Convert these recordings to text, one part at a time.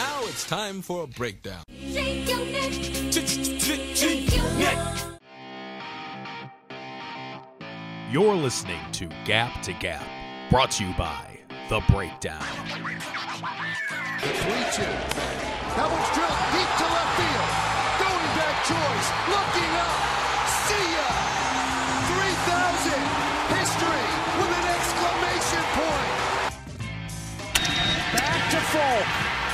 Now it's time for a breakdown. Shake your neck. Shake your neck. You're listening to Gap to Gap, brought to you by The Breakdown. The 3 2. That one's drilled deep to left field. Going back choice. Looking up. See ya. 3,000. History with an exclamation point. Back to Folk.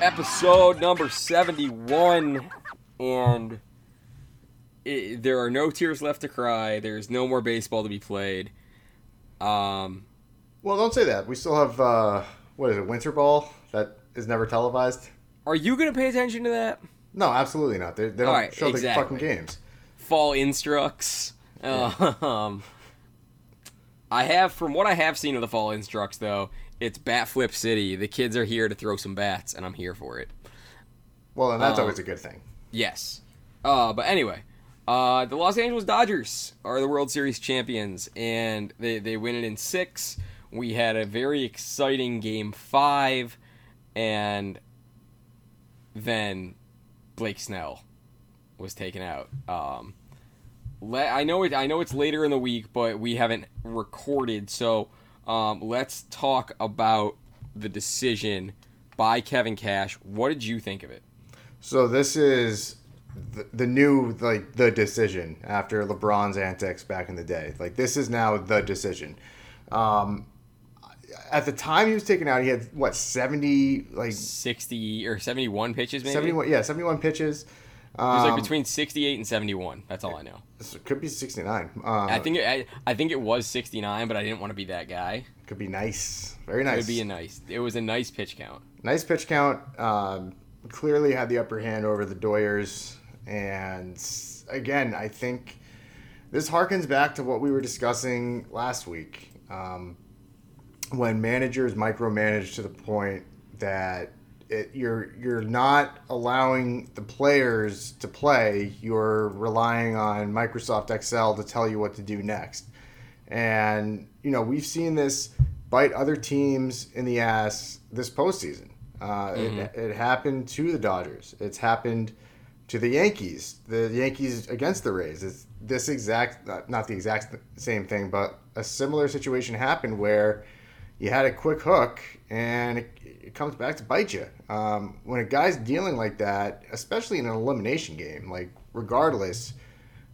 Episode number 71 and it, there are no tears left to cry there's no more baseball to be played um Well, don't say that. We still have uh, what is it, Winter Ball that is never televised. are you gonna pay attention to that No, absolutely not. They, they don't Alright, show exactly. the fucking games. fall instructs um i have from what i have seen of the fall instructs though it's bat flip city the kids are here to throw some bats and i'm here for it Well, and that's Um, always a good thing. Yes. Uh, but anyway, uh, the Los Angeles Dodgers are the World Series champions, and they, they win it in six. We had a very exciting game five, and then Blake Snell was taken out. Um, le- I know it. I know it's later in the week, but we haven't recorded, so um, let's talk about the decision by Kevin Cash. What did you think of it? So this is the, the new like the decision after LeBron's antics back in the day. Like this is now the decision. Um, at the time he was taken out, he had what seventy like 60 or 71 pitches maybe seventy one yeah seventy one pitches. It was like Um, between 68 and 71 that's all i know It could be sixty nine. Uh, i think it, I, I think it was 69 but i didn't want to be that guy could be nice, very it nice. would be a nice it was a nice pitch count nice pitch count. Um, clearly had the upper hand over the Doyers, and again, I think this harkens back to what we were discussing last week um, when managers micromanage to the point that it, you're you're not allowing the players to play. You're relying on Microsoft Excel to tell you what to do next. And, you know, we've seen this bite other teams in the ass this postseason. Uh, it, it happened to the Dodgers. It's happened to the Yankees. The Yankees against the Rays. It's this exact, not the exact same thing, but a similar situation happened where you had a quick hook and it, it comes back to bite you. Um, when a guy's dealing like that, especially in an elimination game, like regardless,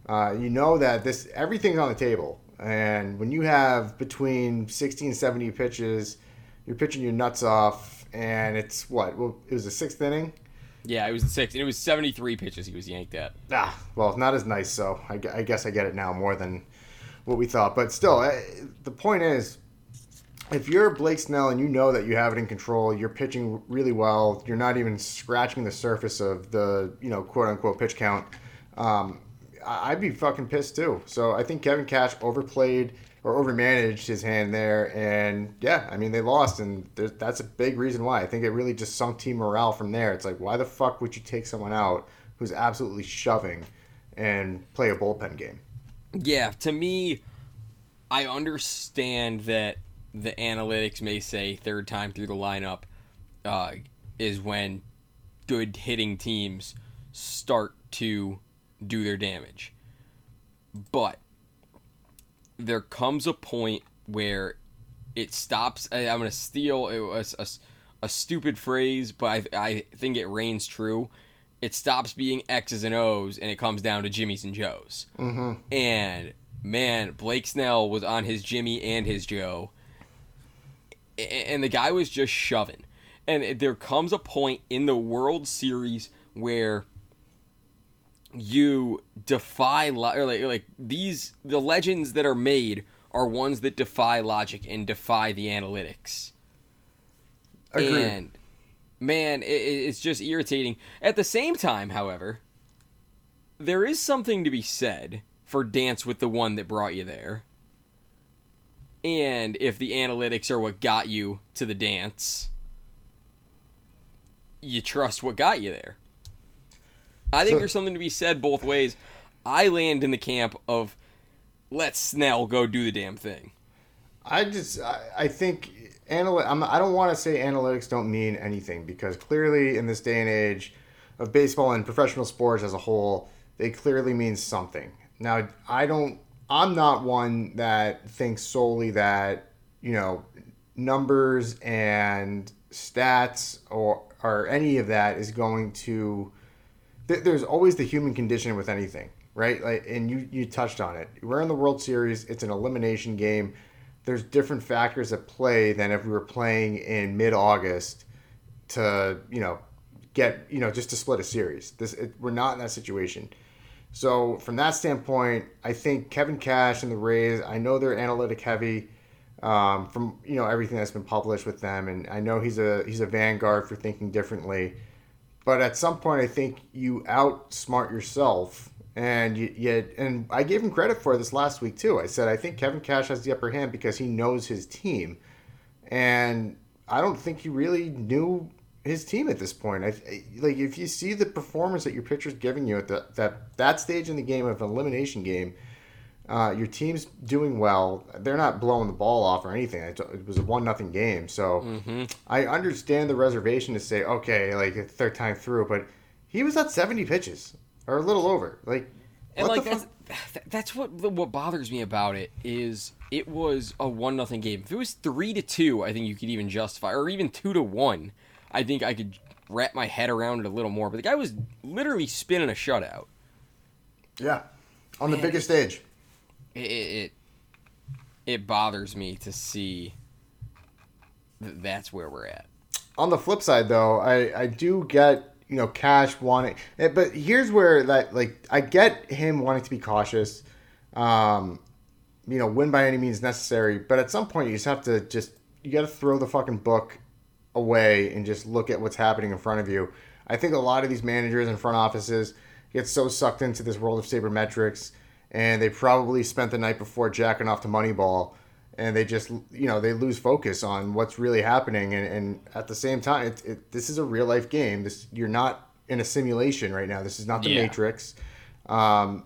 uh, you know that this everything's on the table. And when you have between 60 and 70 pitches, you're pitching your nuts off, and it's what? Well, it was the sixth inning. yeah it was the sixth and it was 73 pitches he was yanked at Ah, well, not as nice. So I, I guess I get it now more than what we thought. But still, eh, the point is, if you're Blake Snell and you know that you have it in control, you're pitching really well. You're not even scratching the surface of the you know quote unquote pitch count. Um, I'd be fucking pissed too. So I think Kevin Cash overplayed or overmanaged his hand there, and yeah, I mean they lost, and that's a big reason why. I think it really just sunk team morale from there. It's like, why the fuck would you take someone out who's absolutely shoving and play a bullpen game? yeah to me i understand that the analytics may say third time through the lineup uh, is when good hitting teams start to do their damage but there comes a point where it stops. I- I'm going to steal it was a, a stupid phrase, but I, I think it reigns true. It stops being X's and O's and it comes down to Jimmy's and Joe's. Mm-hmm. And man, Blake Snell was on his Jimmy and his Joe, and the guy was just shoving. And there comes a point in the World Series where you defy or like like these the legends that are made are ones that defy logic and defy the analytics. Agreed. And man, it, it's just irritating. At the same time, however, there is something to be said for dance with the one that brought you there. And if the analytics are what got you to the dance, you trust what got you there. I think So- there's something to be said both ways. I land in the camp of let Snell go do the damn thing. I just I, I think analy- I'm, I don't want to say analytics don't mean anything because clearly in this day and age of baseball and professional sports as a whole, they clearly mean something. Now I don't. I'm not one that thinks solely that you know numbers and stats or or any of that is going to th- there's always the human condition with anything, right? Like, and you you touched on it. We're in the World Series. It's an elimination game. There's different factors at play than if we were playing in mid-August to you know get you know just to split a series. This it, we're not in that situation. So from that standpoint, I think Kevin Cash and the Rays. I know they're analytic heavy um, from you know everything that's been published with them, and I know he's a he's a vanguard for thinking differently. But at some point, I think you outsmart yourself, and you, you and I gave him credit for this last week too. I said I think Kevin Cash has the upper hand because he knows his team, and I don't think he really knew his team at this point. I like if you see the performance that your pitcher's giving you at the, that that stage in the game of an elimination game. Uh, your team's doing well. They're not blowing the ball off or anything. It it was a one nothing game, so I understand the reservation to say, okay, like a third time through, but he was at seventy pitches or a little over. Like, And like that's that's what what bothers me about it is it was a one nothing game. If it was three to two, I think you could even justify, or even two to one. I think I could wrap my head around it a little more. But the guy was literally spinning a shutout. Yeah, on the biggest stage. It it, it, it bothers me to see that that's where we're at. on the flip side though i i do get you know cash wanting eh, but here's where that like i get him wanting to be cautious um you know win by any means necessary but at some point you just have to just you got to throw the fucking book away and just look at what's happening in front of you. I think a lot of these managers and front offices get so sucked into this world of sabermetrics and they probably spent the night before jacking off to moneyball and they just you know they lose focus on what's really happening and, and at the same time it, it, this is a real life game. This you're not in a simulation right now. This is not the Yeah. matrix. Um,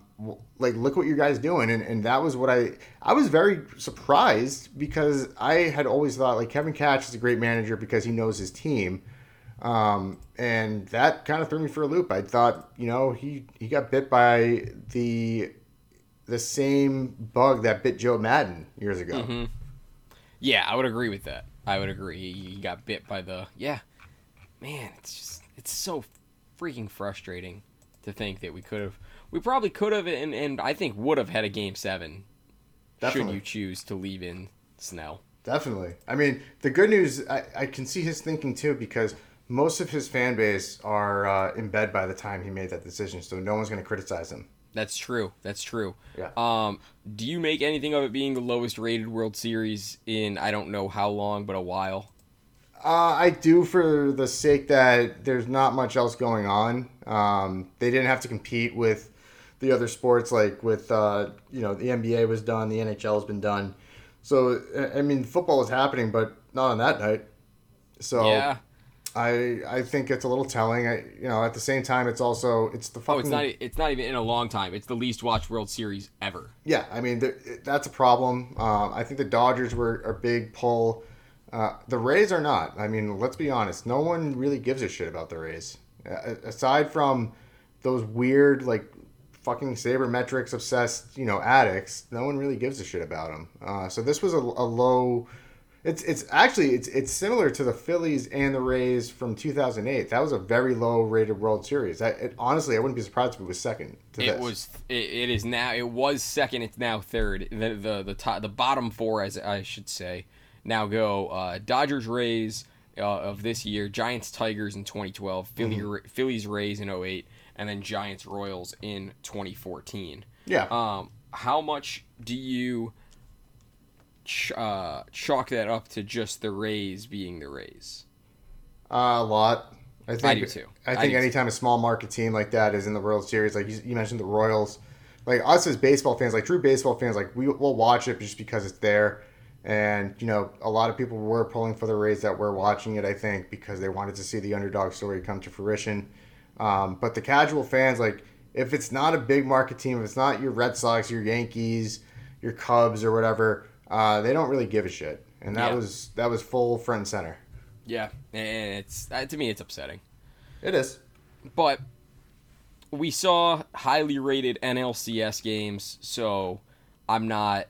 like look what you guys doing and, and that was what i i was very surprised because i had always thought like kevin cash is a great manager because he knows his team um, and that kind of threw me for a loop i thought you know he he got bit by the the same bug that bit joe maddon years ago Yeah, I would agree with that. I would agree. He got bit by the yeah. Man, it's just it's so freaking frustrating to think that we could have we probably could have and, and I think would have had a game seven Definitely. should you choose to leave in Snell. Definitely. I mean, the good news, I, I can see his thinking too because most of his fan base are uh, in bed by the time he made that decision, so no one's going to criticize him. That's true. That's true. Yeah. Um, do you make anything of it being the lowest rated World Series in I don't know how long, but a while? Uh, I do for the sake that there's not much else going on. Um, they didn't have to compete with the other sports, like with, uh, you know, the NBA was done, the NHL has been done. So, I- mean, football is happening, but not on that night. So, Yeah. I I think it's a little telling. I, you know, at the same time, it's also it's the fucking Oh, it's not. It's not even in a long time. It's the least watched World Series ever. Yeah, I mean that's a problem. Um, I think the Dodgers were a big pull. Uh, the Rays are not. I mean, let's be honest. No one really gives a shit about the Rays, uh, aside from those weird like fucking sabermetrics obsessed you know addicts. No one really gives a shit about them. Uh, so this was a, a low. It's it's actually it's it's similar to the Phillies and the Rays from 2008. That was a very low rated World Series. I, it, honestly, I wouldn't be surprised if it was second. To It this. was. It, it is now. It was second. It's now third. The the the top, the bottom four, as I should say, now go uh, Dodgers, Rays uh, of this year, Giants, Tigers in 2012, Philly, Mm-hmm. Phillies, Rays in 08, and then Giants, Royals in 2014. Yeah. Um, how much do you ch- uh, chalk that up to just the Rays being the Rays? Uh, a lot. I think. I do too. I I think too. anytime a small market team like that is in the World Series, like you, you mentioned the Royals, like us as baseball fans, like true baseball fans, like we will watch it just because it's there. And you know, a lot of people were pulling for the Rays that were watching it. I think because they wanted to see the underdog story come to fruition. Um, but the casual fans, like if it's not a big market team, if it's not your Red Sox, your Yankees, your Cubs, or whatever, uh, they don't really give a shit. And that Yeah. was that was full front and center. Yeah, and it's uh, to me it's upsetting. It is. But we saw highly rated NLCS games, so I'm not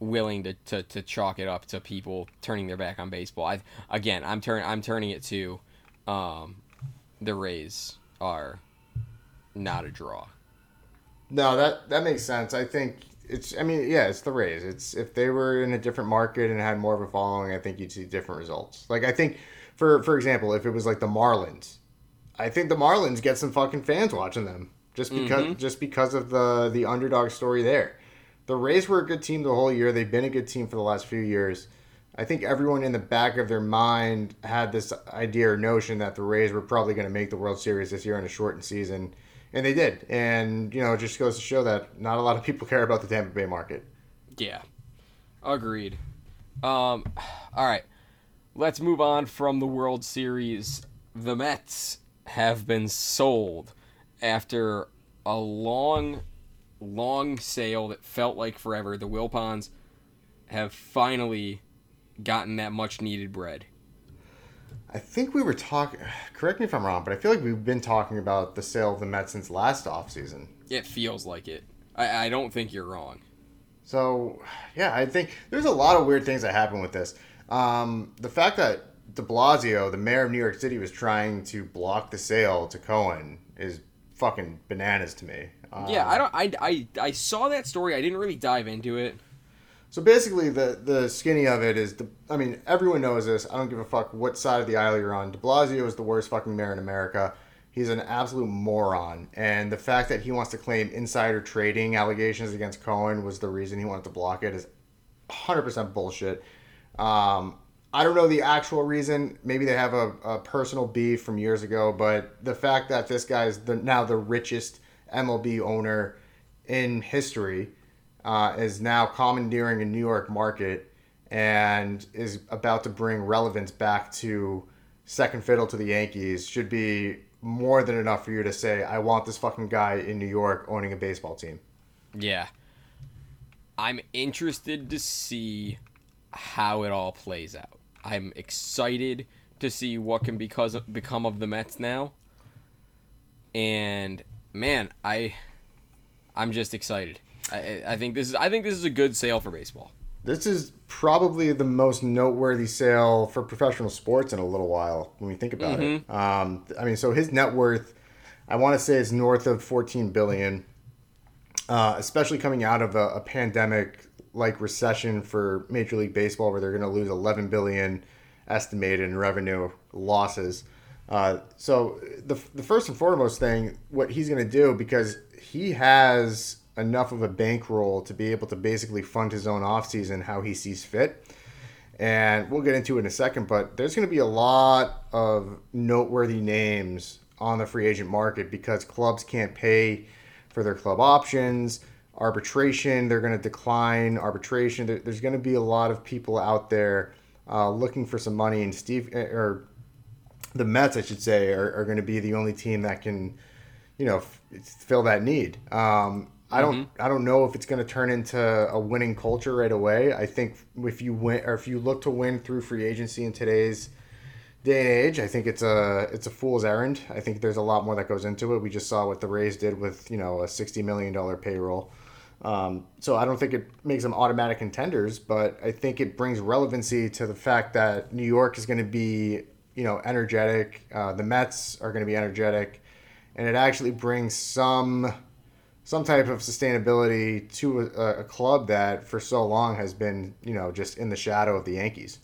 willing to, to, to chalk it up to people turning their back on baseball. I again, I'm turn I'm turning it to um, the Rays are not a draw. No, that that makes sense. I think it's. I mean, yeah, it's the Rays. It's if they were in a different market and had more of a following, I think you'd see different results. Like I think, for for example, if it was like the Marlins, I think the Marlins get some fucking fans watching them just because mm-hmm. just because of the the underdog story there. The Rays were a good team the whole year. They've been a good team for the last few years. I think everyone in the back of their mind had this idea or notion that the Rays were probably going to make the World Series this year in a shortened season, and they did. And you know, it just goes to show that not a lot of people care about the Tampa Bay market. Yeah. Agreed. Um all right. Let's move on from the World Series. The Mets have been sold after a long long sale that felt like forever. The Wilpons have finally gotten that much needed bread. I think we were talking. Correct me if I'm wrong, but I feel like we've been talking about the sale of the Mets since last offseason. It feels like it. I, I don't think you're wrong. So, yeah, I think there's a lot of weird things that happen with this. Um, the fact that de Blasio, the mayor of New York City, was trying to block the sale to Cohen is fucking bananas to me. Um, Yeah, I don't. I, I I saw that story. I didn't really dive into it. So basically, the the skinny of it is the. I mean, everyone knows this. I don't give a fuck what side of the aisle you're on. De Blasio is the worst fucking mayor in America. He's an absolute moron, and the fact that he wants to claim insider trading allegations against Cohen was the reason he wanted to block it is 100% bullshit. Um, I don't know the actual reason. Maybe they have a, a personal beef from years ago, but the fact that this guy is the, now the richest MLB owner in history uh, is now commandeering a New York market and is about to bring relevance back to second fiddle to the Yankees should be more than enough for you to say, I want this fucking guy in New York owning a baseball team. Yeah. I'm interested to see how it all plays out. I'm excited to see what can because become of the Mets now. And man, I I'm just excited. I, I think this is I think this is a good sale for baseball. This is probably the most noteworthy sale for professional sports in a little while when we think about it. Um, I mean, so his net worth, I want to say, is north of 14 billion, uh, especially coming out of a, a pandemic like recession for Major League Baseball, where they're going to lose 11 billion estimated in revenue losses. Uh, so the, the first and foremost thing, what he's going to do, because he has enough of a bankroll to be able to basically fund his own offseason how he sees fit. And we'll get into it in a second, but there's going to be a lot of noteworthy names on the free agent market because clubs can't pay for their club options, arbitration, they're going to decline arbitration. There's going to be a lot of people out there uh, looking for some money, and Steve, eh, or the Mets, I should say, are, are going to be the only team that can, you know, f- fill that need. Um, I don't, I don't know if it's going to turn into a winning culture right away. I think if you win, or if you look to win through free agency in today's day and age, I think it's a, it's a fool's errand. I think there's a lot more that goes into it. We just saw what the Rays did with, you know, a sixty million dollar payroll. Um, so I don't think it makes them automatic contenders, but I think it brings relevancy to the fact that New York is going to be, you know, energetic. Uh, the Mets are going to be energetic, and it actually brings some some type of sustainability to a, a club that for so long has been, you know, just in the shadow of the Yankees.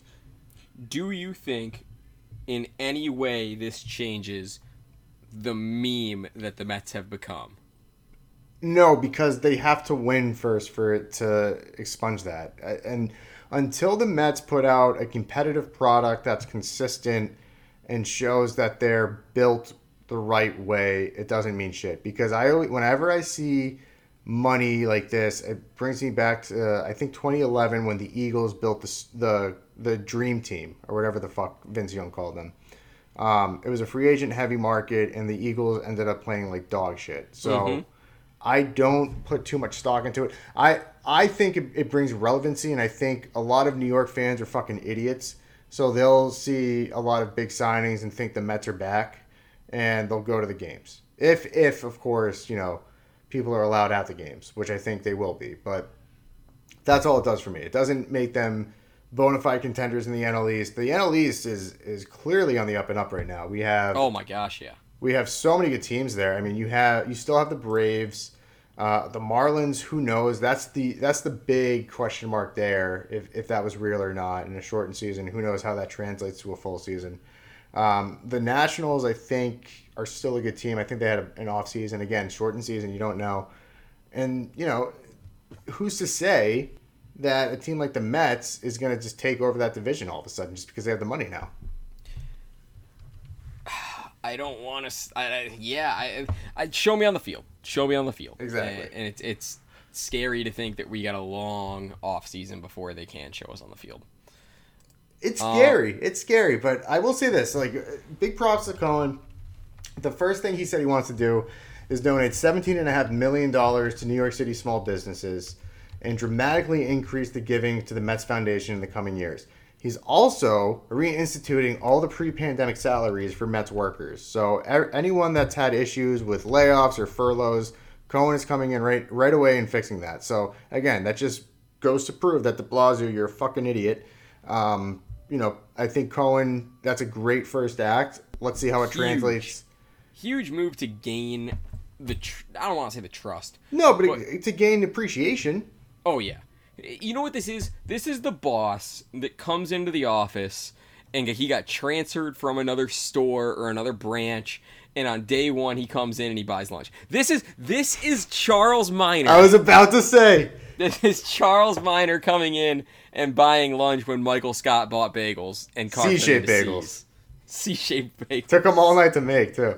Do you think in any way this changes the meme that the Mets have become? No, because they have to win first for it to expunge that. And until the Mets put out a competitive product that's consistent and shows that they're built the right way, it doesn't mean shit. Because I always, whenever I see money like this, it brings me back to uh, I think 2011 when the Eagles built the the the dream team or whatever the fuck Vince Young called them. Um, it was a free agent heavy market, and the Eagles ended up playing like dog shit. So Mm-hmm. I don't put too much stock into it. I I think it, it brings relevancy, and I think a lot of New York fans are fucking idiots. So they'll see a lot of big signings and think the Mets are back, and they'll go to the games. If if of course you know people are allowed at the games, which I think they will be. But that's all it does for me. It doesn't make them bona fide contenders in the NL East. The NL East is is clearly on the up and up right now. We have Oh my gosh, yeah. we have so many good teams there. I mean, you have you still have the Braves, uh, the Marlins. Who knows? That's the that's the big question mark there. If if that was real or not in a shortened season, who knows how that translates to a full season? Um, the Nationals, I think, are still a good team. I think they had an off season again, shortened season. You don't know, and you know, who's to say that a team like the Mets is going to just take over that division all of a sudden just because they have the money now? I don't want to. I, I, yeah, I, I show me on the field. Show me on the field. Exactly. And, and it's it's scary to think that we got a long off season before they can show us on the field. It's scary. it's scary, but I will say this: like, uh, big props to Cohen. The first thing he said he wants to do is donate seventeen and a half million dollars to New York City small businesses and dramatically increase the giving to the Mets Foundation in the coming years. He's also reinstituting all the pre-pandemic salaries for Mets workers. So er, anyone that's had issues with layoffs or furloughs, Cohen is coming in right right away and fixing that. So again, that just goes to prove that De Blasio, you're a fucking idiot. Um, you know, I think Cohen, that's a great first act. Let's see how it Huge. translates. Huge move to gain the. Tr- I don't want to say the trust. No, but But- it, to gain appreciation. Oh yeah. You know what this is? This is the boss that comes into the office and he got transferred from another store or another branch and on day 1 he comes in and he buys lunch. This is this is Charles Miner. I was about to say. This is Charles Miner coming in and buying lunch when Michael Scott bought bagels and C-shaped bagels. C-shaped bagels. Took them all night to make too.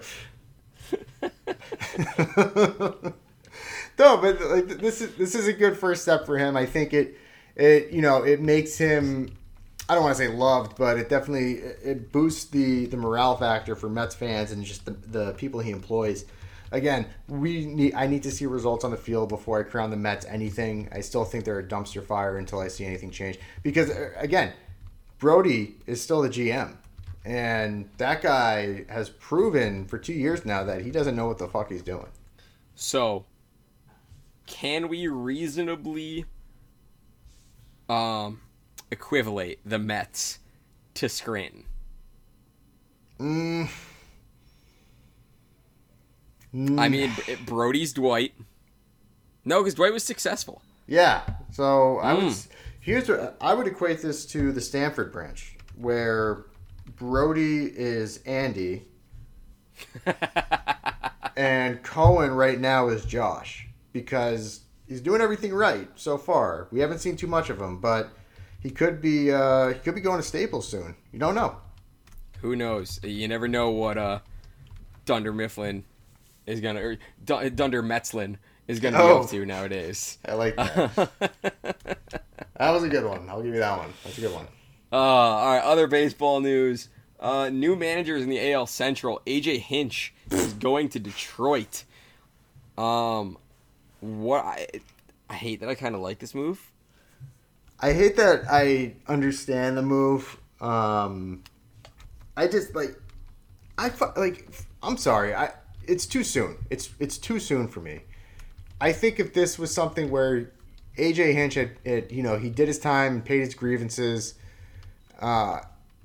no, but like this is this is a good first step for him. I think it it you know it makes him. I don't want to say loved, but it definitely it boosts the the morale factor for Mets fans and just the, the people he employs. Again, we need I need to see results on the field before I crown the Mets anything. I still think they're a dumpster fire until I see anything change. Because uh, again, Brodie is still the GM. And that guy has proven for two years now that he doesn't know what the fuck he's doing. So, can we reasonably um equivalate the Mets to Scranton? Mm, I mean, Brodie's Dwight. No, because Dwight was successful. yeah. So I Hmm. was here's what I would equate this to the Stamford branch, where Brody is Andy, and Cohen right now is Josh because he's doing everything right so far. We haven't seen too much of him, but he could be uh, he could be going to Staples soon. You don't know. Who knows? You never know what uh Dunder Mifflin is gonna or Du- Dunder Metzlin is gonna be Oh. up to nowadays. I like that. that was a good one. I'll give you that one. That's a good one. Uh, all right, other baseball news. Uh, new managers in the AL Central. AJ Hinch is going to Detroit. Um, what I I hate that I kind of like this move. I hate that I understand the move. Um, I just like, I like I'm sorry. I it's too soon. It's it's too soon for me. I think if this was something where AJ Hinch had, had you know, he did his time and paid his grievances. Uh,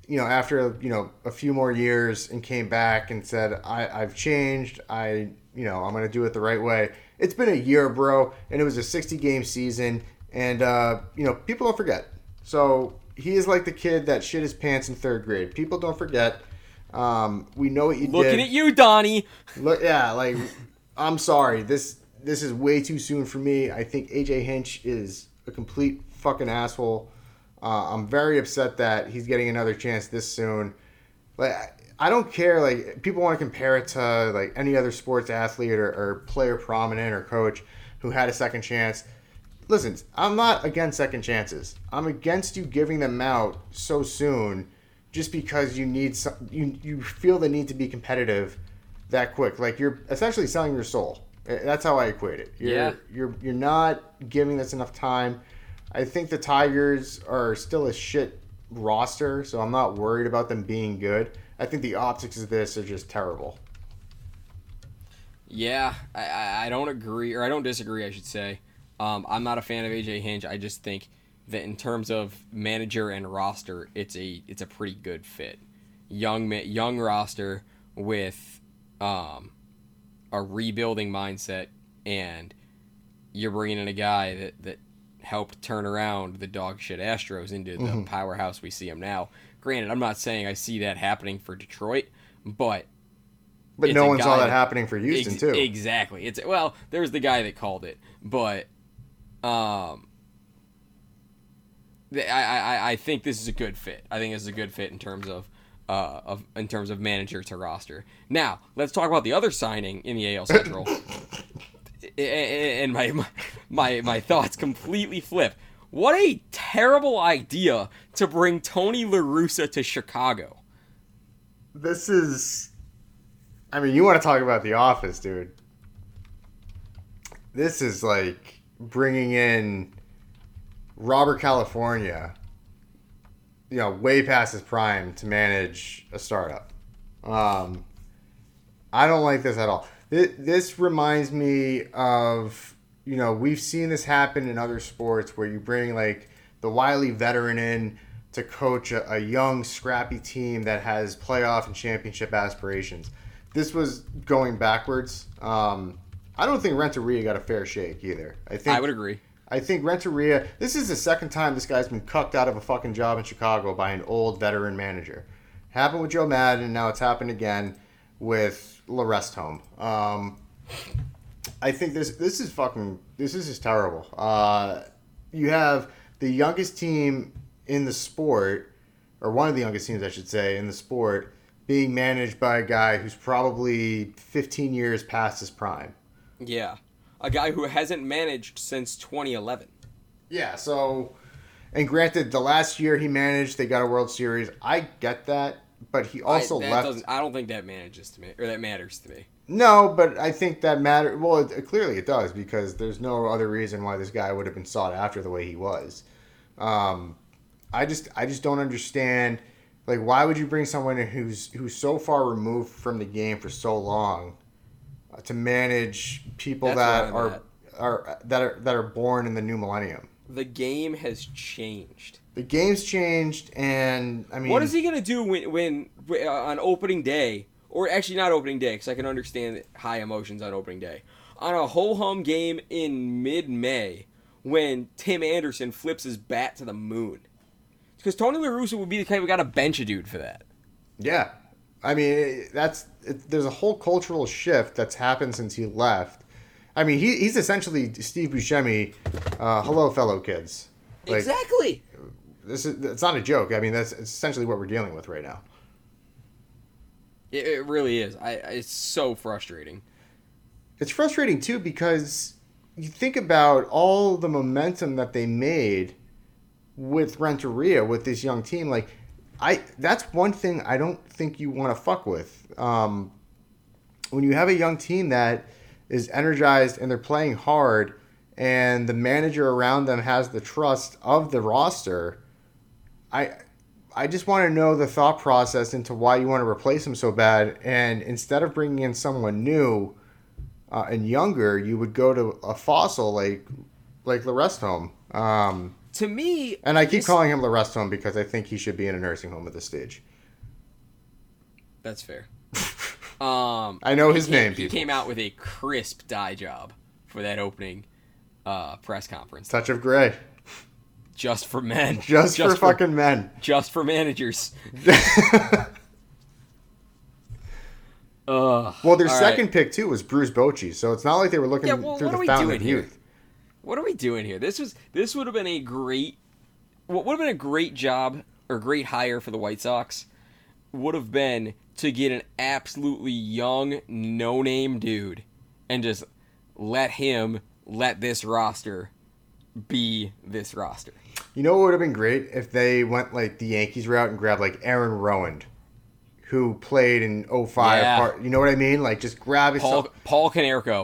you know, after you know a few more years and came back and said, I, "I've changed. I, you know, I'm gonna do it the right way." It's been a year, bro, and it was a 60 game season, and uh, you know, people don't forget. So he is like the kid that shit his pants in third grade. People don't forget. Um, we know what you Looking did. Looking at you, Donnie. Look, yeah, like I'm sorry. This this is way too soon for me. I think AJ Hinch is a complete fucking asshole. Uh, I'm very upset that he's getting another chance this soon. Like I don't care. Like people want to compare it to like any other sports athlete or, or player prominent or coach who had a second chance. Listen, I'm not against second chances. I'm against you giving them out so soon, just because you need some. You you feel the need to be competitive that quick. Like you're essentially selling your soul. Uh, That's how I equate it. You're, Yeah. You're you're not giving this enough time. I think the Tigers are still a shit roster, so I'm not worried about them being good. I think the optics of this are just terrible. Yeah, I, I, I don't agree, or I don't disagree, I should say. Um, I'm not a fan of AJ Hinch. I just think that in terms of manager and roster, it's a it's a pretty good fit. Young young roster with um, a rebuilding mindset, and you're bringing in a guy that that helped turn around the dog shit Astros into the powerhouse we see them now. Granted, I'm not saying I see that happening for Detroit, but But no one saw that that- happening for Houston Ex- too. Exactly. It's well, there's the guy that called it, but um, I, I I think this is a good fit. I think this is a good fit in terms of uh of in terms of manager to roster. Now let's talk about the other signing in the AL Central. And my, my my my thoughts completely flip. What a terrible idea to bring Tony La Russa to Chicago. this is I mean, you want to talk about the office, dude. This is like bringing in Robert California, you know, way past his prime to manage a startup. Um, I don't like this at all. This, this reminds me of, you know, we've seen this happen in other sports where you bring like the wily veteran in to coach a, a young, scrappy team that has playoff and championship aspirations. This was going backwards. Um, I don't think Renteria got a fair shake either. I think I would agree. I think Renteria. This is the second time this guy's been cucked out of a fucking job in Chicago by an old veteran manager. Happened with Joe Maddon, and now it's happened again with Larest Home. Um, I think this this is fucking this is just terrible. Uh, you have the youngest team in the sport, or one of the youngest teams, I should say, in the sport, being managed by a guy who's probably 15 years past his prime. Yeah. A guy who hasn't managed since 2011. Yeah, so and granted the last year he managed they got a World Series. I get that, but he also I, left I don't think that manages to me, or that matters to me. No, but I think that matter well it, clearly it does because there's no other reason why this guy would have been sought after the way he was. Um I just I just don't understand like why would you bring someone who's who's so far removed from the game for so long to manage people That's that are at. are that are that are born in the new millennium. The game has changed. The game's changed, and I mean, What is he gonna do when, when uh, on opening day, or actually not opening day, because I can understand high emotions on opening day, on a ho hum game in mid May, when Tim Anderson flips his bat to the moon? Because Tony La Russa would be the kind of guy to bench a dude for that. Yeah, I mean that's it, there's a whole cultural shift that's happened since he left. I mean, he, he's essentially Steve Buscemi. Uh, hello, fellow kids. Like, exactly. This is it's not a joke. I mean, that's essentially what we're dealing with right now. It, it really is. I, it's so frustrating. It's frustrating too because you think about all the momentum that they made with Renteria with this young team. Like, I that's one thing I don't think you want to fuck with. Um, when you have a young team that is energized and they're playing hard, and the manager around them has the trust of the roster, I. I just want to know the thought process into why you want to replace him so bad. And instead of bringing in someone new, uh, and younger, you would go to a fossil like like Larest Home. Um, To me, and I keep this- calling him Larest Home because I think he should be in a nursing home at this stage. That's fair. Um, I know his name, He people. came out with a crisp dye job for that opening uh, press conference, Touch of gray, just for men, just, for fucking men. just for managers. Ugh. Well, their All right. second pick too was Bruce Bochy, so it's not like they were looking Yeah, well, through the fountain of here? youth. What are we doing here? This was this would have been a great, what would have been a great job or great hire for the White Sox would have been to get an absolutely young, no name dude and just let him let this roster be this roster. You know what would have been great if they went like the Yankees route and grabbed like Aaron Rowand, who played in 05. Yeah. Part, you know what I mean? Like just grab it. Paul Paul.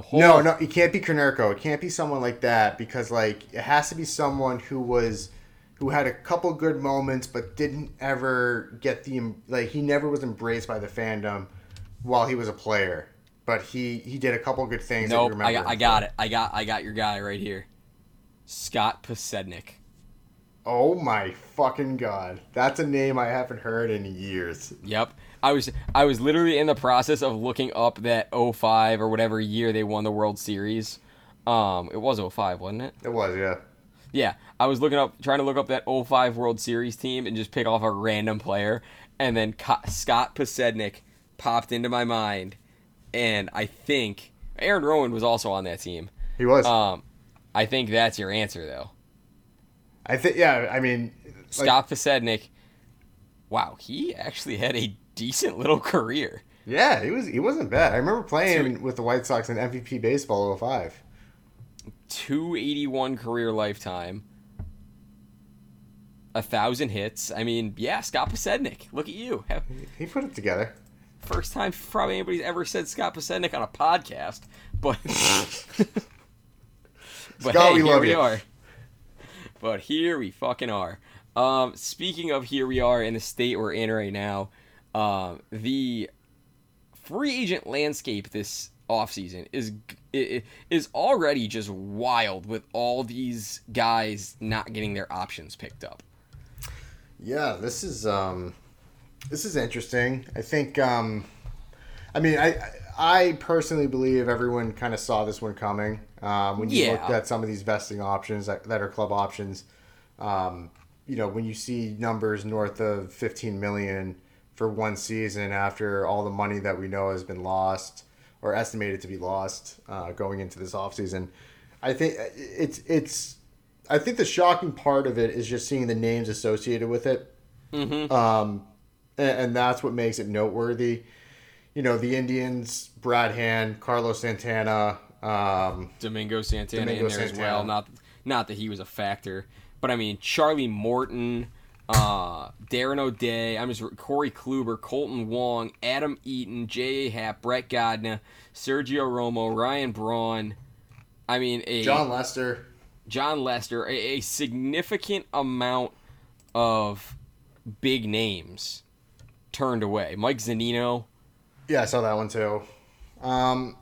Hold No, no, it can't be Konerko. It can't be someone like that because like it has to be someone who was who had a couple good moments but didn't ever get the like he never was embraced by the fandom while he was a player. But he he did a couple good things. that you Nope, remember I got, I got it. I got I got your guy right here. Scott Podsednik. Oh my fucking god, that's a name I haven't heard in years. Yep. I was I was literally in the process of looking up that 05 or whatever year they won the World Series. Um it was 05, wasn't it? It was yeah. Yeah. I was looking up trying to look up that 05 World Series team and just pick off a random player and then Co- Scott Podsednik popped into my mind and I think Aaron Rowand was also on that team. He was. Um I think that's your answer though. I think yeah. I mean, like, Scott Podsednik. Wow, he actually had a decent little career. yeah, he was. He wasn't bad. I remember playing with the White Sox in MVP baseball 05. 281 career lifetime. A thousand hits. I mean, yeah, Scott Podsednik. Look at you. He put it together. First time probably anybody's ever said Scott Podsednik on a podcast, but but Scott, hey, we here love we you. are. But here we fucking are. Um, speaking of here we are in the state we're in right now, um, the free agent landscape this offseason is is already just wild with all these guys not getting their options picked up. Yeah, this is um, this is interesting. I think um, I mean I I personally believe everyone kind of saw this one coming. Um, when you Yeah. looked at some of these vesting options that, that are club options, um, you know when you see numbers north of 15 million for one season after all the money that we know has been lost or estimated to be lost uh, going into this offseason, I think it's it's I think the shocking part of it is just seeing the names associated with it. Um, and, and that's what makes it noteworthy. You know, the Indians, Brad Hand, Carlos Santana. Um, Domingo Santana Domingo in there as well. Not not that he was a factor, but I mean Charlie Morton, uh, Darren O'Day. I'm just Corey Kluber, Kolten Wong, Adam Eaton, J. A. Happ, Brett Gardner, Sergio Romo, Ryan Braun. I mean a Jon Lester. Jon Lester, a, a significant amount of big names turned away. Mike Zunino. Yeah, I saw that one too. Um,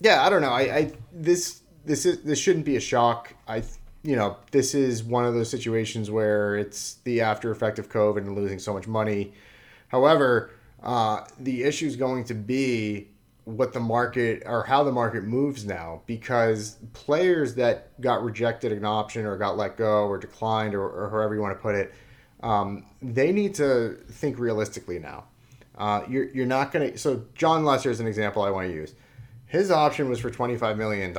yeah, I don't know. I, I this this is this shouldn't be a shock. I you know this is one of those situations where it's the after effect of COVID and losing so much money. However, uh, the issue is going to be what the market or how the market moves now because players that got rejected an option or got let go or declined or, or however you want to put it, um, they need to think realistically now. Uh, you're, you're not going to. So, Jon Lester is an example I want to use. His option was for $25 million.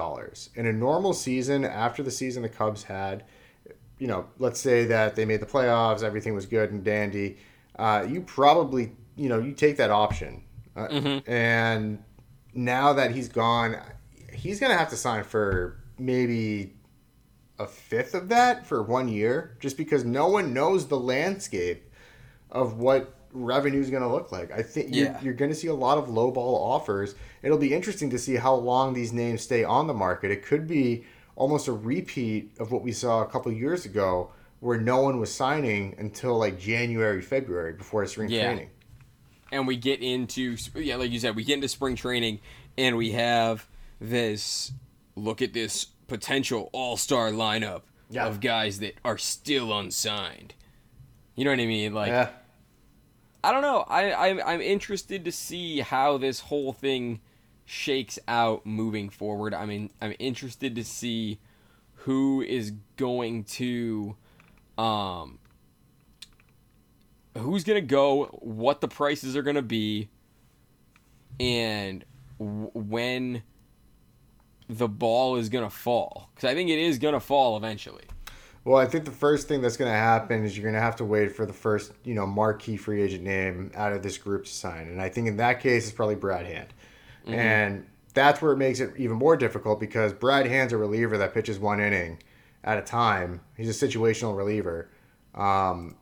In a normal season, after the season the Cubs had, you know, let's say that they made the playoffs, everything was good and dandy. Uh, you probably, you know, you take that option. Uh, And now that he's gone, he's going to have to sign for maybe a fifth of that for one year just because no one knows the landscape of what revenue is going to look like. I think you're, you're going to see a lot of low ball offers. It'll be interesting to see how long these names stay on the market. It could be almost a repeat of what we saw a couple years ago where no one was signing until like January, February before spring Yeah. training. and we get into yeah, like you said, we get into spring training, and we have this look at this potential all star lineup Yeah. of guys that are still unsigned. You know what I mean? Like Yeah. I don't know. I I'm, I'm interested to see how this whole thing shakes out moving forward. I mean, I'm interested to see who is going to um who's going to go, what the prices are going to be and w- when the ball is going to fall cuz I think it is going to fall eventually. Well, I think the first thing that's going to happen is you're going to have to wait for the first, you know, marquee free agent name out of this group to sign. And I think in that case, it's probably Brad Hand. And that's where it makes it even more difficult because Brad Hand's a reliever that pitches one inning at a time. He's a situational reliever. Um,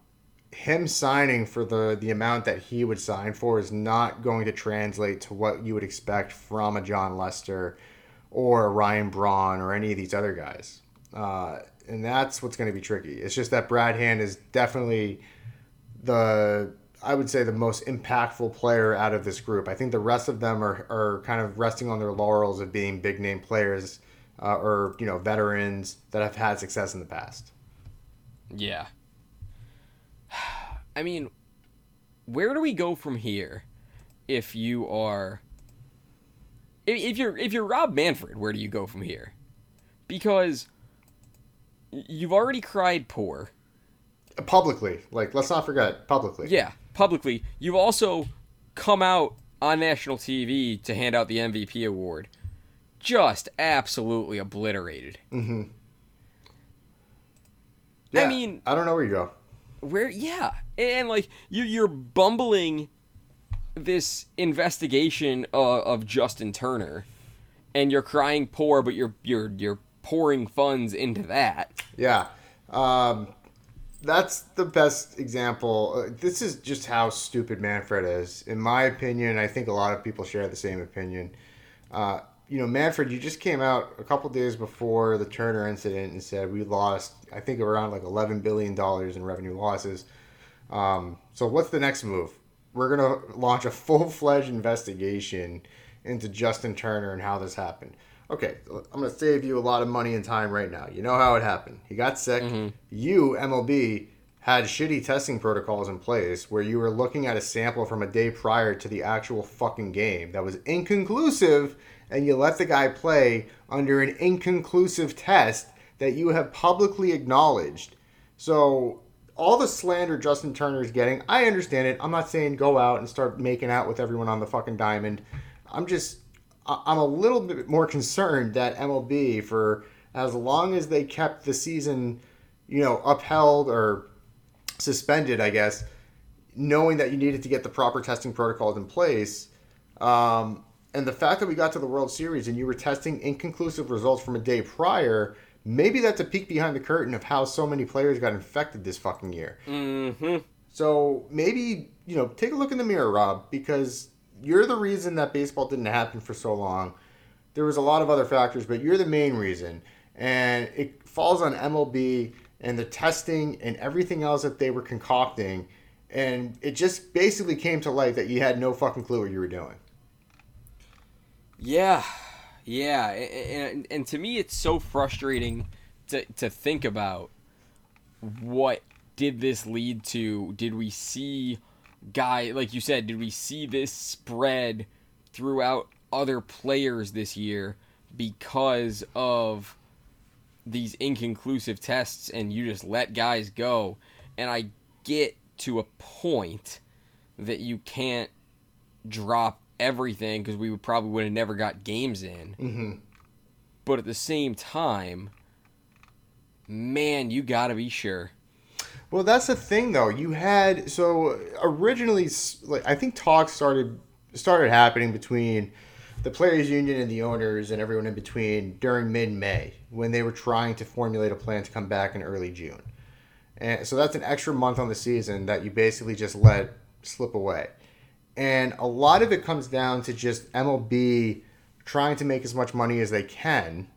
him signing for the the amount that he would sign for is not going to translate to what you would expect from a Jon Lester or a Ryan Braun or any of these other guys. Uh, and that's what's going to be tricky. It's just that Brad Hand is definitely the I would say the most impactful player out of this group. I think the rest of them are, are kind of resting on their laurels of being big name players uh, or you know veterans that have had success in the past. Yeah. I mean, where do we go from here if you are if, you're if you're Rob Manfred, where do you go from here? Because you've already cried poor. Publicly, like let's not forget publicly. Yeah, publicly. You've also come out on national TV to hand out the MVP award. Just absolutely obliterated. Mm-hmm. Yeah, I mean- I don't know where you go. where yeah and like you you're bumbling this investigation of, of Justin Turner and you're crying poor but you're you're you're pouring funds into that Yeah. Um, that's the best example. Uh, This is just how stupid Manfred is. In my opinion, I think a lot of people share the same opinion. Uh, you know, Manfred, you just came out a couple days before the Turner incident and said we lost, I think, around like $11 billion in revenue losses. Um, so, what's the next move? We're to launch a full fledged investigation into Justin Turner and how this happened. Okay, I'm going to save you a lot of money and time right now. You know how it happened. He got sick. Mm-hmm. You, MLB, had shitty testing protocols in place where you were looking at a sample from a day prior to the actual fucking game that was inconclusive, and you let the guy play under an inconclusive test that you have publicly acknowledged. So all the slander Justin Turner is getting, I understand it. I'm not saying go out and start making out with everyone on the fucking diamond. I'm just, I'm a little bit more concerned that MLB, for as long as they kept the season, you know, upheld or suspended, I guess, knowing that you needed to get the proper testing protocols in place. Um, and the fact that we got to the World Series and you were testing inconclusive results from a day prior, maybe that's a peek behind the curtain of how so many players got infected this fucking year. mm-hmm So maybe, you know, take a look in the mirror, Rob, because you're the reason that baseball didn't happen for so long. There was a lot of other factors, but you're the main reason. And it falls on MLB and the testing and everything else that they were concocting. And it just basically came to light that you had no fucking clue what you were doing. yeah yeah and, and, to me it's so frustrating to, to think about what did this lead to did we see guy like you said did we see this spread throughout other players this year because of these inconclusive tests and you just let guys go and i get to a point that you can't drop everything because we would probably would have never got games in Mm-hmm. but at the same time man you gotta be sure Well, that's the thing, though. You had so originally, like I think talks started started happening between the players' union and the owners and everyone in between during mid May when they were trying to formulate a plan to come back in early June. And so that's an extra month on the season that you basically just let slip away. And a lot of it comes down to just MLB trying to make as much money as they can.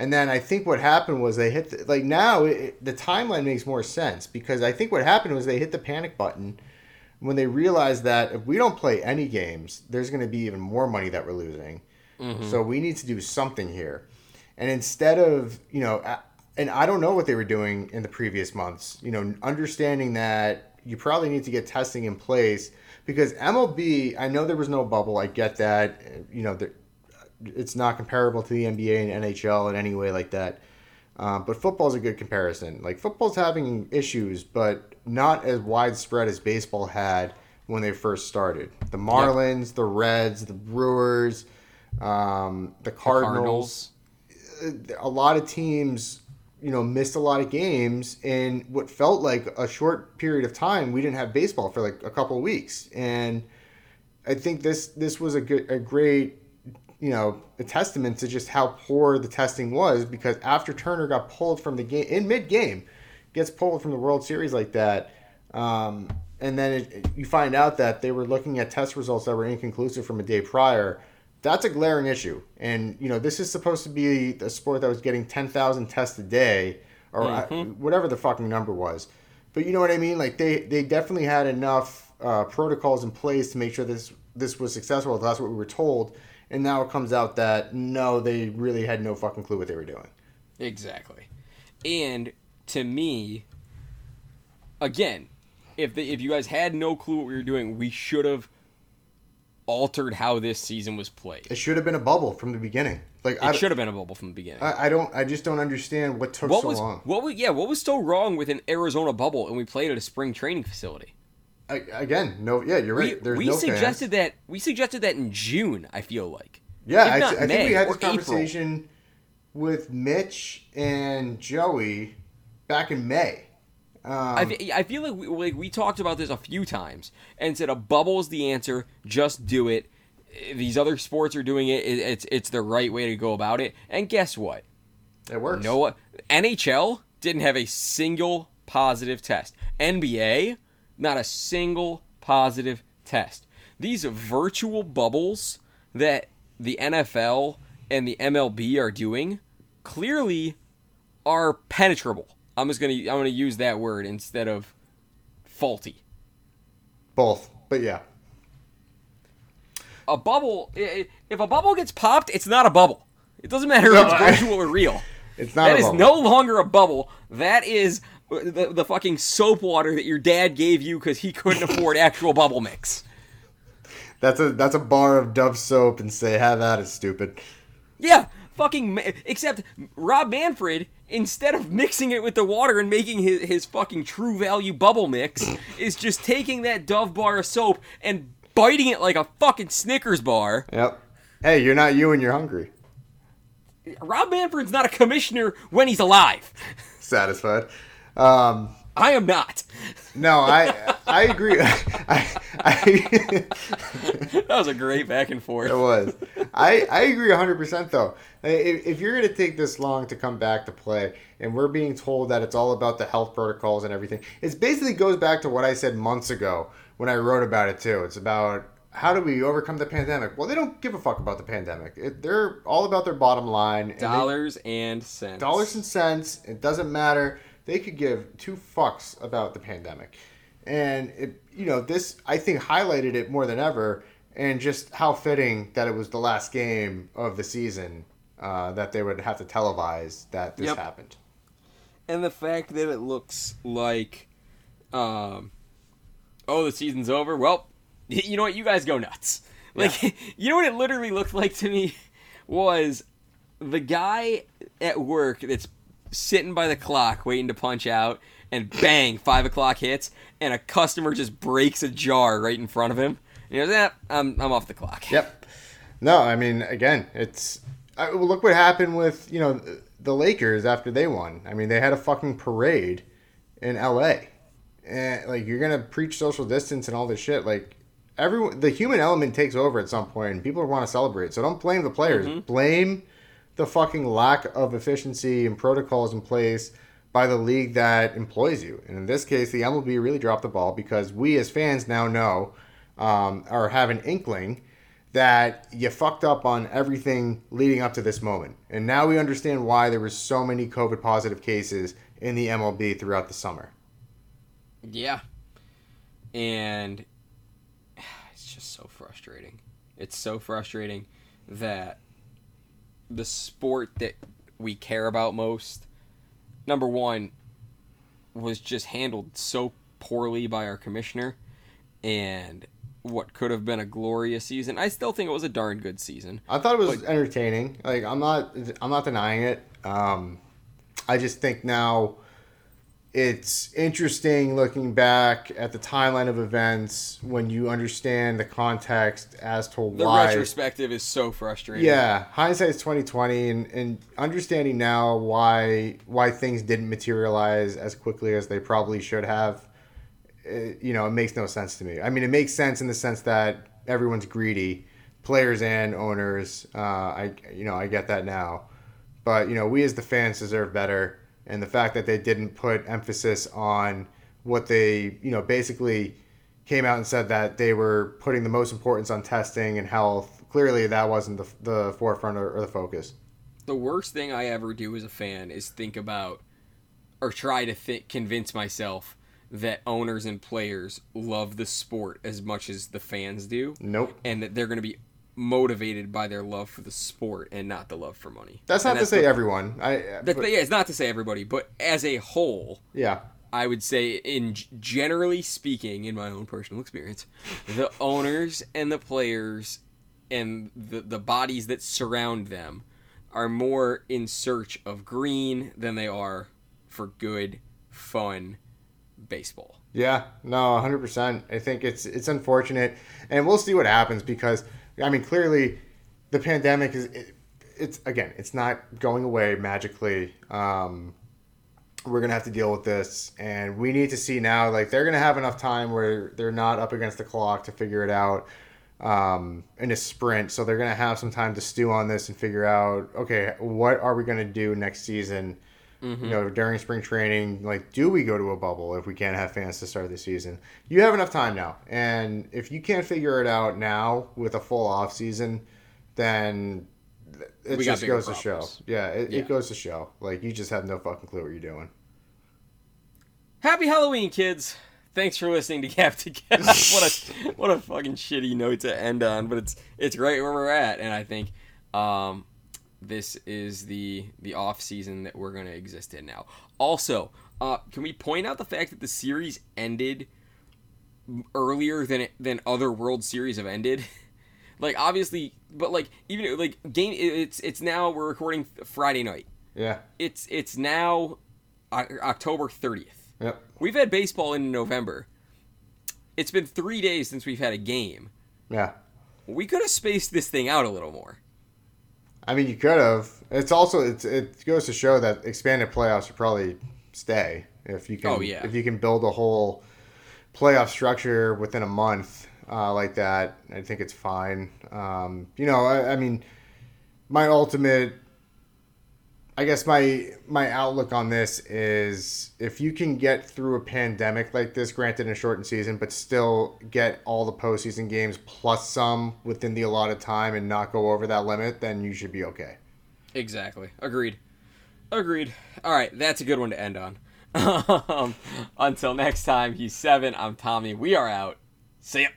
And then I think what happened was they hit the, like now it, the timeline makes more sense because I think what happened was they hit the panic button when they realized that if we don't play any games, there's going to be even more money that we're losing. Mm-hmm. So we need to do something here. And instead of, you know, and I don't know what they were doing in the previous months, you know, understanding that you probably need to get testing in place because MLB, I know there was no bubble. I get that. You know, there, it's not comparable to the NBA and NHL in any way like that. Uh, but football's a good comparison. Like football's having issues, but not as widespread as baseball had when they first started. The Marlins, the Reds, the Brewers, um, the Cardinals. cardinals A lot of teams you know, missed a lot of games in what felt like a short period of time. We didn't have baseball for like a couple of weeks, and I think this this was a good, a great, you know, a testament to just how poor the testing was because after Turner got pulled from the game in mid game, gets pulled from the World Series like that. Um, and then it, you find out that they were looking at test results that were inconclusive from a day prior. That's a glaring issue, and you know this is supposed to be a sport that was getting ten thousand tests a day, or uh, whatever the fucking number was. But you know what I mean? Like they they definitely had enough uh, protocols in place to make sure this this was successful. That's what we were told, and now it comes out that no, they really had no fucking clue what they were doing. Exactly. And to me, again, if the, if you guys had no clue what we were doing, we should have altered how this season was played. It should have been a bubble from the beginning. Like It I, should have been a bubble from the beginning. I, I don't. I just don't understand what took what so was long. what was yeah what was so wrong with an Arizona bubble and we played at a spring training facility? I, again, no. Yeah, you're We, right. There's we no suggested fans. that we suggested that in June. I feel like Yeah, I, I think we had this conversation with Mitch and Joey back in May. Um, I, I feel like we, like we talked about this a few times and said a bubble is the answer. Just do it. These other sports are doing it. it it's it's the right way to go about it. And guess what? it works. No what NHL didn't have a single positive test. NBA, not a single positive test. These virtual bubbles that the NFL and the MLB are doing clearly are penetrable. I'm just gonna I'm gonna use that word instead of faulty. both, but yeah, A bubble, i- i- if a bubble gets popped, it's not a bubble. It doesn't matter No, if it's I- virtual or real. it's not. That is no longer a bubble. That is the, the fucking soap water that your dad gave you because he couldn't afford actual bubble mix. That's a that's a bar of Dove soap and say have at it, stupid. Yeah, fucking. Except Rob Manfred, instead of mixing it with the water and making his, his fucking true value bubble mix, is just taking that Dove bar of soap and biting it like a fucking Snickers bar. Yep. Hey, you're not you and you're hungry. Rob Manfred's not a commissioner when he's alive. Satisfied. Um, I am not. no, I I agree. I, I That was a great back and forth. It was. I, I agree 100% though. If, if you're going to take this long to come back to play, and we're being told that it's all about the health protocols and everything, it basically goes back to what I said months ago when I wrote about it too. It's about how do we overcome the pandemic? Well, they don't give a fuck about the pandemic. It, they're all about their bottom line. and they- Dollars and cents. dollars and cents. It doesn't matter. They could give two fucks about the pandemic, and it you know this I think highlighted it more than ever, and just how fitting that it was the last game of the season uh, that they would have to televise that this Yep. happened. and the fact that it looks like, um, oh, the season's over. Well, you know what? You guys go nuts. Like, you know what it literally looked like to me was the guy at work that's sitting by the clock waiting to punch out, and bang, five o'clock hits, and a customer just breaks a jar right in front of him. And he goes, "Yeah, I'm I'm off the clock." Yep. No, I mean again, it's I, well, look what happened with you know the Lakers after they won. I mean they had a fucking parade in L.A. And like you're gonna preach social distance and all this shit. Like everyone, the human element takes over at some point, and people want to celebrate. So don't blame the players. Mm-hmm. Blame the fucking lack of efficiency and protocols in place by the league that employs you. And in this case, the MLB really dropped the ball because we as fans now know um, or have an inkling that you fucked up on everything leading up to this moment. And now we understand why there were so many COVID positive cases in the MLB throughout the summer. Yeah. And it's just so frustrating. It's so frustrating that the sport that we care about most, number one, was just handled so poorly by our commissioner. And what could have been a glorious season. I still think it was a darn good season. I thought it was entertaining. Like I'm not I'm not denying it. Um, I just think now it's interesting looking back at the timeline of events when you understand the context as to The why. retrospective is so frustrating. Yeah, hindsight's twenty twenty, and, and understanding now why why things didn't materialize as quickly as they probably should have. It, you know, it makes no sense to me. I mean, it makes sense in the sense that everyone's greedy, players and owners. Uh, I you know I get that now, but you know we as the fans deserve better, and the fact that they didn't put emphasis on what they you know basically came out and said that they were putting the most importance on testing and health. Clearly, that wasn't the, the forefront or, or the focus. The worst thing I ever do as a fan is think about or try to th- convince myself that owners and players love the sport as much as the fans do. Nope. And that they're going to be motivated by their love for the sport and not the love for money. That's not to say the- everyone. I that- but- yeah, it's not to say everybody, but as a whole, yeah. I would say, in generally speaking, in my own personal experience, the owners and the players and the the bodies that surround them are more in search of green than they are for good, fun baseball. Yeah, no, hundred percent. I think it's it's unfortunate, and we'll see what happens because I mean, clearly, the pandemic is it, it's again, it's not going away magically. Um, we're gonna have to deal with this, and we need to see now. Like they're gonna have enough time where they're not up against the clock to figure it out um, in a sprint. So they're gonna have some time to stew on this and figure out, okay, what are we gonna do next season? You know, during spring training, like, do we go to a bubble if we can't have fans to start the season? You have enough time now, and if you can't figure it out now with a full off season, then it We just goes to show. Yeah, it, Yeah. it goes to show. Like, you just have no fucking clue what you're doing. Happy Halloween, kids! Thanks for listening to Gap to Gap. what a what a fucking shitty note to end on, but it's it's right where we're at, and I think um, this is the the off season that we're gonna exist in now. Also, uh, can we point out the fact that the series ended earlier than it, than other World Series have ended? like obviously, but like even like game, it's it's now we're recording Friday night. Yeah. It's it's now October thirtieth. Yep. We've had baseball in November. It's been three days since we've had a game. Yeah. We could have spaced this thing out a little more. I mean, you could have. It's also it's, it goes to show that expanded playoffs would probably stay if you can. Oh, yeah. If you can build a whole playoff structure within a month uh, like that, I think it's fine. Um, you know, I, I mean, my ultimate. I guess my my outlook on this is if you can get through a pandemic like this, granted in a shortened season, but still get all the postseason games plus some within the allotted time and not go over that limit, then you should be okay. Exactly. Agreed. Agreed. All right, that's a good one to end on. um, until next time, he's seven. I'm Tommy. We are out. See ya.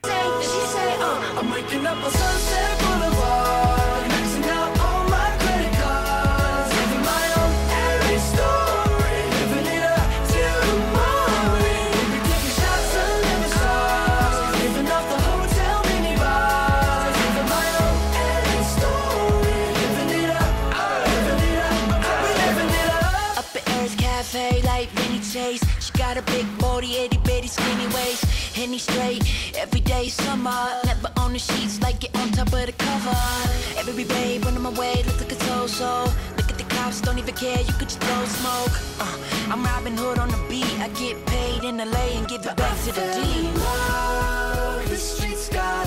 Sheets, like it on top of the cover. Every babe on my way, look like a so-so. Look at the cops, don't even care, you could just blow smoke. Uh, I'm Robin Hood on the beat. I get paid in LA and give it back to the D. The streets got